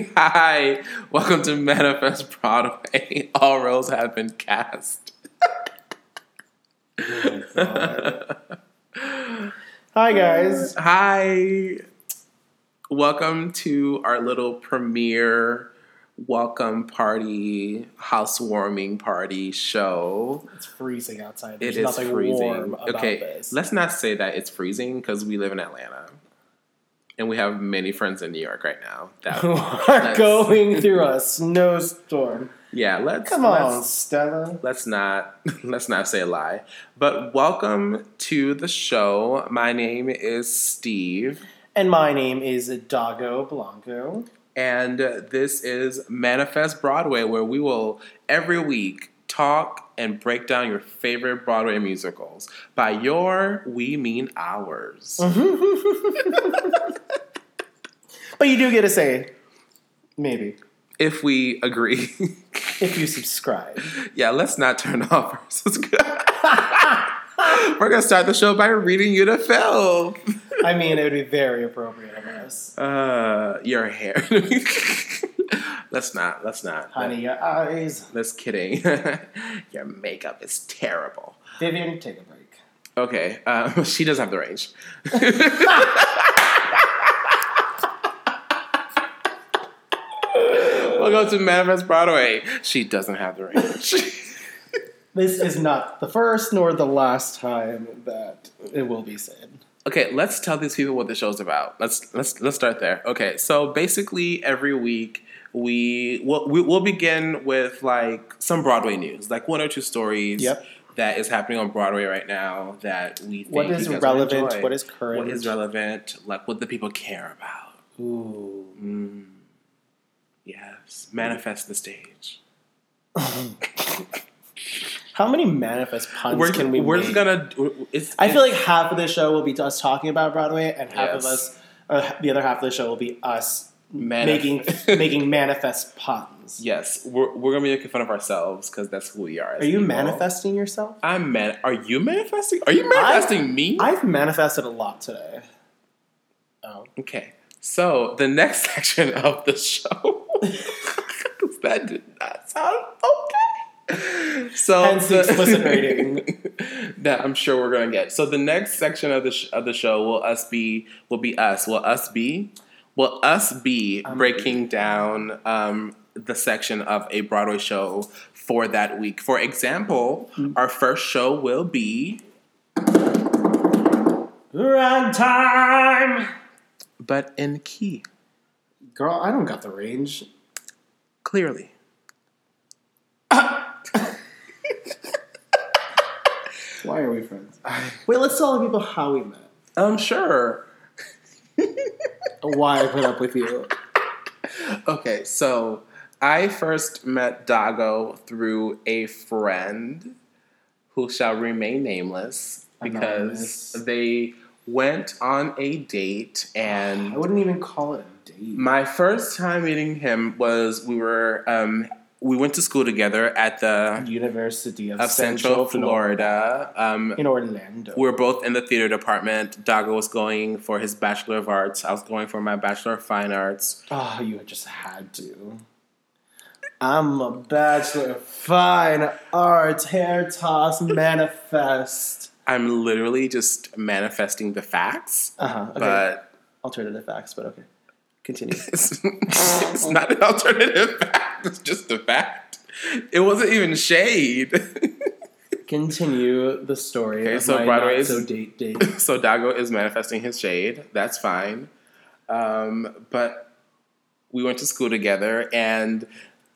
Hi, welcome to Manifest Broadway. All roles have been cast. Hi guys. Hi, welcome to our little premiere welcome party, housewarming party show. It's freezing outside. It There's is nothing freezing. okay, this. let's not say that it's freezing because we live in Atlanta. And we have many friends in New York right now. That, let's- going through a snowstorm. yeah, let's Come on, let's- Stella. let's not let's not say a lie. But welcome to the show. My name is Steve, And my name is Dago Blanco. and this is Manifest Broadway, where we will every week talk and break down your favorite Broadway musicals. By your, we mean ours. But you do get to say, maybe, If we agree. if you subscribe. yeah, let's not turn off our subscribe. We're gonna start the show by reading you the film. I mean, it would be very appropriate of us. Uh, your hair. let's not. Let's not. Honey, your eyes. Let's kidding. your makeup is terrible. Vivian, take a break. Okay, um, she does have the range. Welcome to Manifest Broadway. She doesn't have the range. This is not the first nor the last time that it will be said. okay, let's tell these people what the show's about. Let's let's let's start there. Okay, so basically every week we will we, we'll begin with like some Broadway news, like one or two stories. Yep. That is happening on Broadway right now that we think What you guys relevant? enjoy. What is current? What is relevant? Like what the people care about. Ooh. Yes, manifest the stage. How many manifest puns We're, can we we're make? just gonna. It's, I feel like half of the show will be us talking about Broadway, and half of us, or the other half of the show will be us Manif- making making manifest puns. yes, we're, we're gonna be making fun of ourselves because that's who we are. Are you people. manifesting yourself? I'm man. Are you manifesting? Are you manifesting me? I've manifested a lot today. Oh, okay, so the next section of the show. that did not sound okay. So Hence the explicit rating. that I'm sure we're gonna get. So the next section of the sh- of the show will us be will be us. Will us be? Will us be I'm breaking down um, the section of a Broadway show for that week? For example, Hmm. our first show will be, Ragtime, but in key girl. I don't got the range. clearly. Why are we friends? Wait, let's tell the people how we met. I'm sure. Why I put up with you. Okay, so I first met Dago through a friend who shall remain nameless because Anonymous. they went on a date and I wouldn't even call it a date. my first time meeting him was we were um, we went to school together at the University of, of Central, Florida. Um, in Orlando. we were both in the theater department. Dago was going for his Bachelor of Arts. I was going for my Bachelor of Fine Arts. Oh, you just had to. I'm a bachelor of fine arts, hair toss, manifest. I'm literally just manifesting the facts, Uh huh. Okay. but Alternative facts, but okay. Continue. it's, it's not an alternative fact. It's just a fact. It wasn't even shade. Continue the story. Okay, of so Broadway is- so date date. so Dago is manifesting his shade. That's fine. Um, but we went to school together, and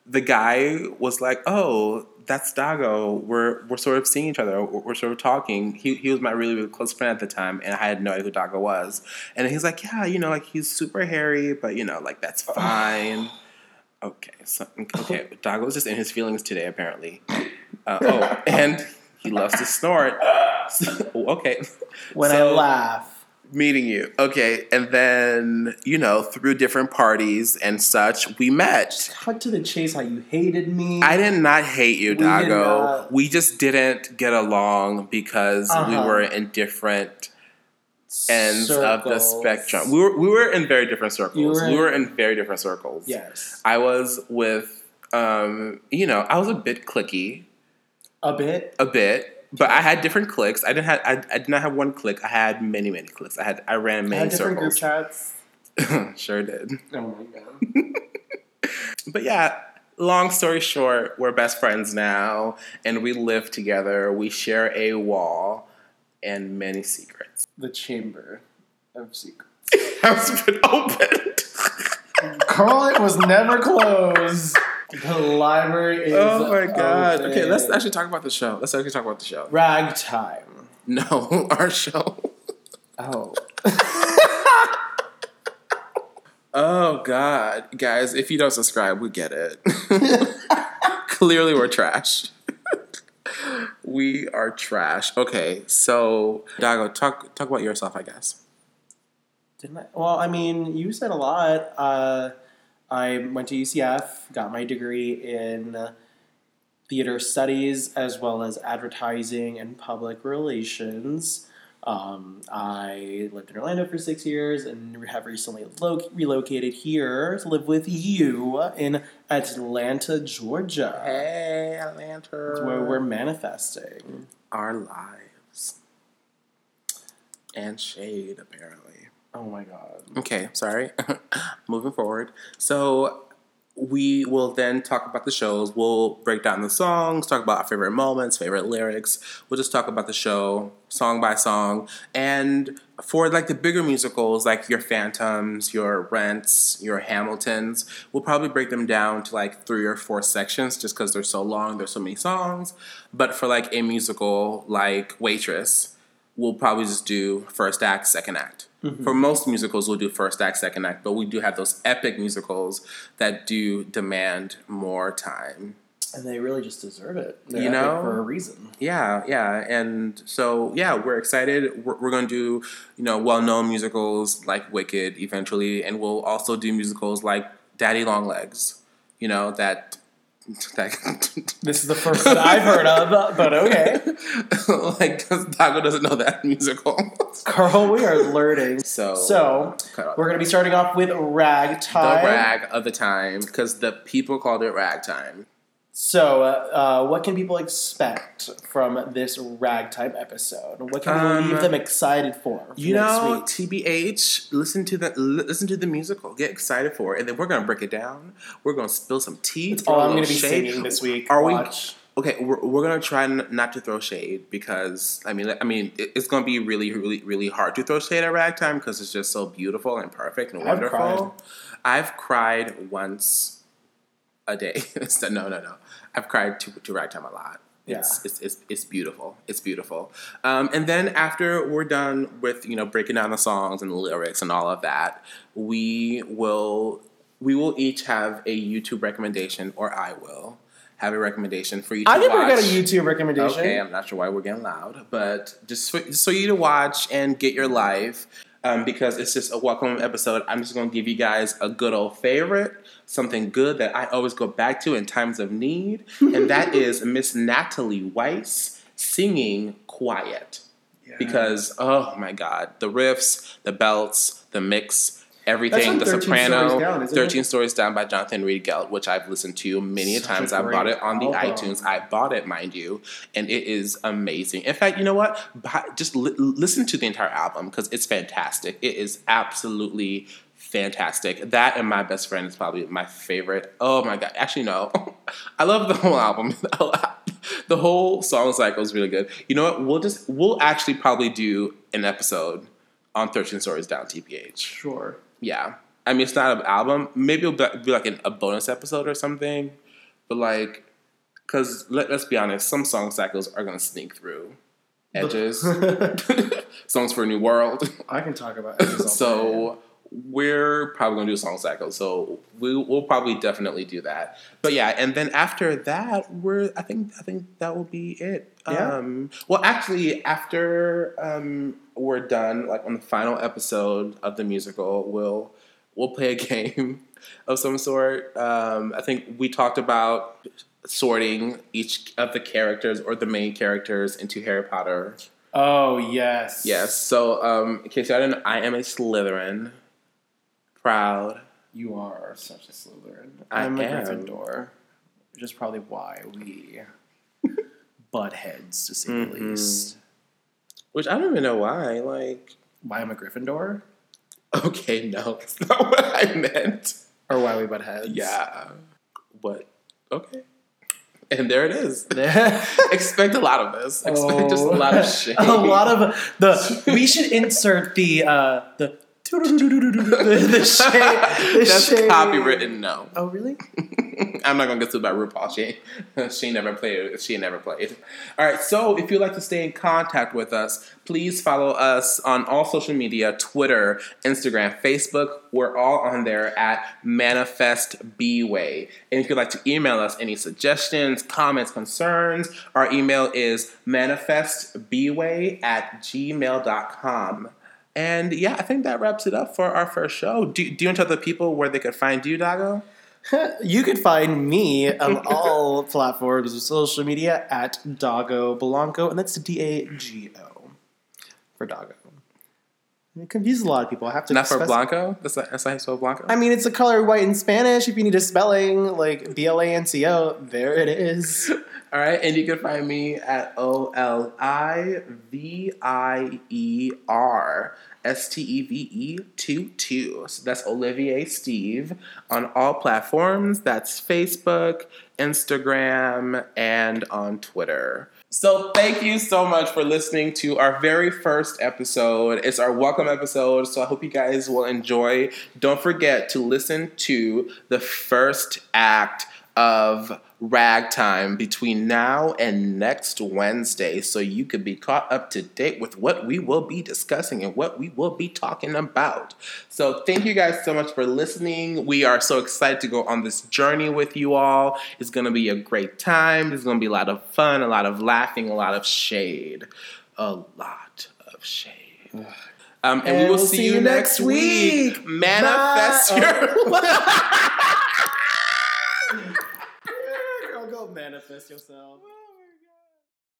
the guy was like, "Oh, that's Dago. We're we're sort of seeing each other. We're, we're sort of talking." He he was my really really close friend at the time, and I had no idea who Dago was. And he's like, "Yeah, you know, like he's super hairy, but you know, like that's fine." okay, so okay, Dago's just in his feelings today, apparently. Uh, oh, and he loves to snort. So, okay, When I laugh, meeting you. Okay, and then you know through different parties and such, we met. cut to the chase. How you hated me. I did not hate you, We Dago. We just didn't get along because we Uh-huh. were in different ends of the spectrum. We were we were in very different circles. Were we were in very different circles. Yes. I was with, um, you know, I was a bit clicky, A bit. a bit, but I had different clicks. I didn't have, I, I did not have one click. I had many, many clicks. I had, I ran I many had different group circles. chats. sure did. Oh my god. But yeah, long story short, we're best friends now, and we live together. We share a wall and many secrets. The chamber of secrets. Has been opened. Carl, it was never closed. The library is. oh my god. open. Okay, let's actually talk about the show. Let's actually talk about the show. Ragtime. No, our show. Oh. Oh God, guys! If you don't subscribe, we get it. Clearly, we're trash. we are trash. Okay, so Dago, talk talk about yourself. I guess. Didn't I? Well, I mean, you said a lot. Uh, I went to UCF, got my degree in theater studies as well as advertising and public relations. Um, I lived in Orlando for six years and have recently lo- relocated here to live with you in Atlanta, Georgia. Hey, Atlanta. That's where we're manifesting. our lives and shade apparently. Oh my god. Okay, sorry. Moving forward. So we will then talk about the shows. We'll break down the songs, talk about our favorite moments, favorite lyrics. We'll just talk about the show song by song. And for like the bigger musicals, like your Phantoms, your Rents, your Hamiltons, we'll probably break them down to like three or four sections just because they're so long, there's so many songs. But for like a musical like Waitress, we'll probably just do first act, second act. For mm-hmm. most musicals, we'll do first act, second act, but we do have those epic musicals that do demand more time. And they really just deserve it. They're You know? for a reason. Yeah, yeah, and so yeah, we're excited. We're, we're going to do you know well-known musicals like Wicked eventually, and we'll also do musicals like Daddy Long Legs. You know that This is the first that I've heard of, but okay. like Dago doesn't know that musical. Carl, we are learning. so So, we're going to be starting off with ragtime. the Ragtime. rag of the time because the people called it ragtime. So, uh, uh, what can people expect from this Ragtime episode? What can we Um, leave them excited for, for You know, week? TBH, listen to the li- listen to the musical. Get excited for it, and then we're gonna break it down. We're gonna spill some tea. Throw all I'm going to be shade. singing this week. Are we- Okay, we're, we're gonna try n- not to throw shade because I mean, I mean, it- it's gonna be really, really, really hard to throw shade at ragtime because it's just so beautiful and perfect and I've wonderful. cried. I've cried once a day. No, no, no. I've cried to, to ragtime a lot. It's, Yeah. it's, it's, it's beautiful. It's beautiful. Um, and then after we're done with you know breaking down the songs and the lyrics and all of that, we will we will each have a YouTube recommendation, or I will have a recommendation for you. To I never watch. got a YouTube recommendation. Okay, I'm not sure why we're getting loud, but just for, just so you to watch and get your life. Um, because it's just a welcome episode. I'm just going to give you guys a good old favorite, something good that I always go back to in times of need, and that is Miss Natalie Weiss singing "Quiet." Because oh my God, the riffs, the belts, the mix, everything, the 13 soprano, Stories Down, isn't it? Thirteen Stories Down by Jonathan Reid Gealt, which I've listened to many a Such times. I bought it on the album. iTunes. I bought it, mind you, and it is amazing. In fact, you know what? Just li- listen to the entire album because it's fantastic. It is absolutely fantastic. That and My Best Friend is probably my favorite. Oh my god! Actually, no, I love the whole album. the whole song cycle is really good. You know what? We'll just we'll actually probably do an episode on Thirteen Stories Down TPH. Sure. Yeah. I mean, it's not an album. Maybe it'll be be like an, a bonus episode or something. But like, because let, let's be honest, some song cycles are going to sneak through edges. Songs for a New World. I can talk about it. so we're probably going to do a song cycle. So we, we'll probably definitely do that. But yeah, and then after that, we're I think I think that will be it. Yeah. Um, well, actually, after um, we're done, like on the final episode of the musical, we'll we'll play a game of some sort. Um, I think we talked about sorting each of the characters or the main characters into Harry Potter Oh yes. Yes. So, um, in case y'all didn't know, I am a Slytherin. Proud. You are such a Slytherin. I I'm a. Gryffindor. Which is probably why we butt heads, to say Mhm. the least. Which I don't even know why. Like, Why I'm a Gryffindor? okay, no, that's not what I meant. Or why we butt heads? Yeah. But, okay. And there it is. Expect a lot of this. Expect just a lot of shit. A lot of the. We should insert the uh, the the, the shade. The That's shade. copywritten. No, Oh really? I'm not gonna get sued by RuPaul. She she never played. She never played. All right. So if you'd like to stay in contact with us, please follow us on all social media: Twitter, Instagram, Facebook. We're all on there at Manifest Bway. And if you'd like to email us any suggestions, comments, concerns, our email is manifestbway at gmail.com. And yeah, I think that wraps it up for our first show. Do, do you want to tell the people where they could find you, Dago? You could find me on all platforms of social media at Dago Blanco, and that's D A G O for Dago. It confuses a lot of people. I have to Not for Blanco? That's not, that's not how you spell Blanco? I mean, it's a color white in Spanish. If you need a spelling, like B L A N C O, there it is. All right, and you can find me at O L I V I E R S T E V E 2 2. So that's Olivier Steve on all platforms. That's Facebook, Instagram, and on Twitter. So thank you so much for listening to our very first episode. It's our welcome episode, so I hope you guys will enjoy. Don't forget to listen to the first act of Ragtime between now and next Wednesday so you could be caught up to date with what we will be discussing and what we will be talking about. So, thank you guys so much for listening. We are so excited to go on this journey with you all. It's going to be a great time. There's going to be a lot of fun, a lot of laughing, a lot of shade. A lot of shade. Um, and, we will see, you next week. Manifest Bye. your. Girl, go manifest yourself.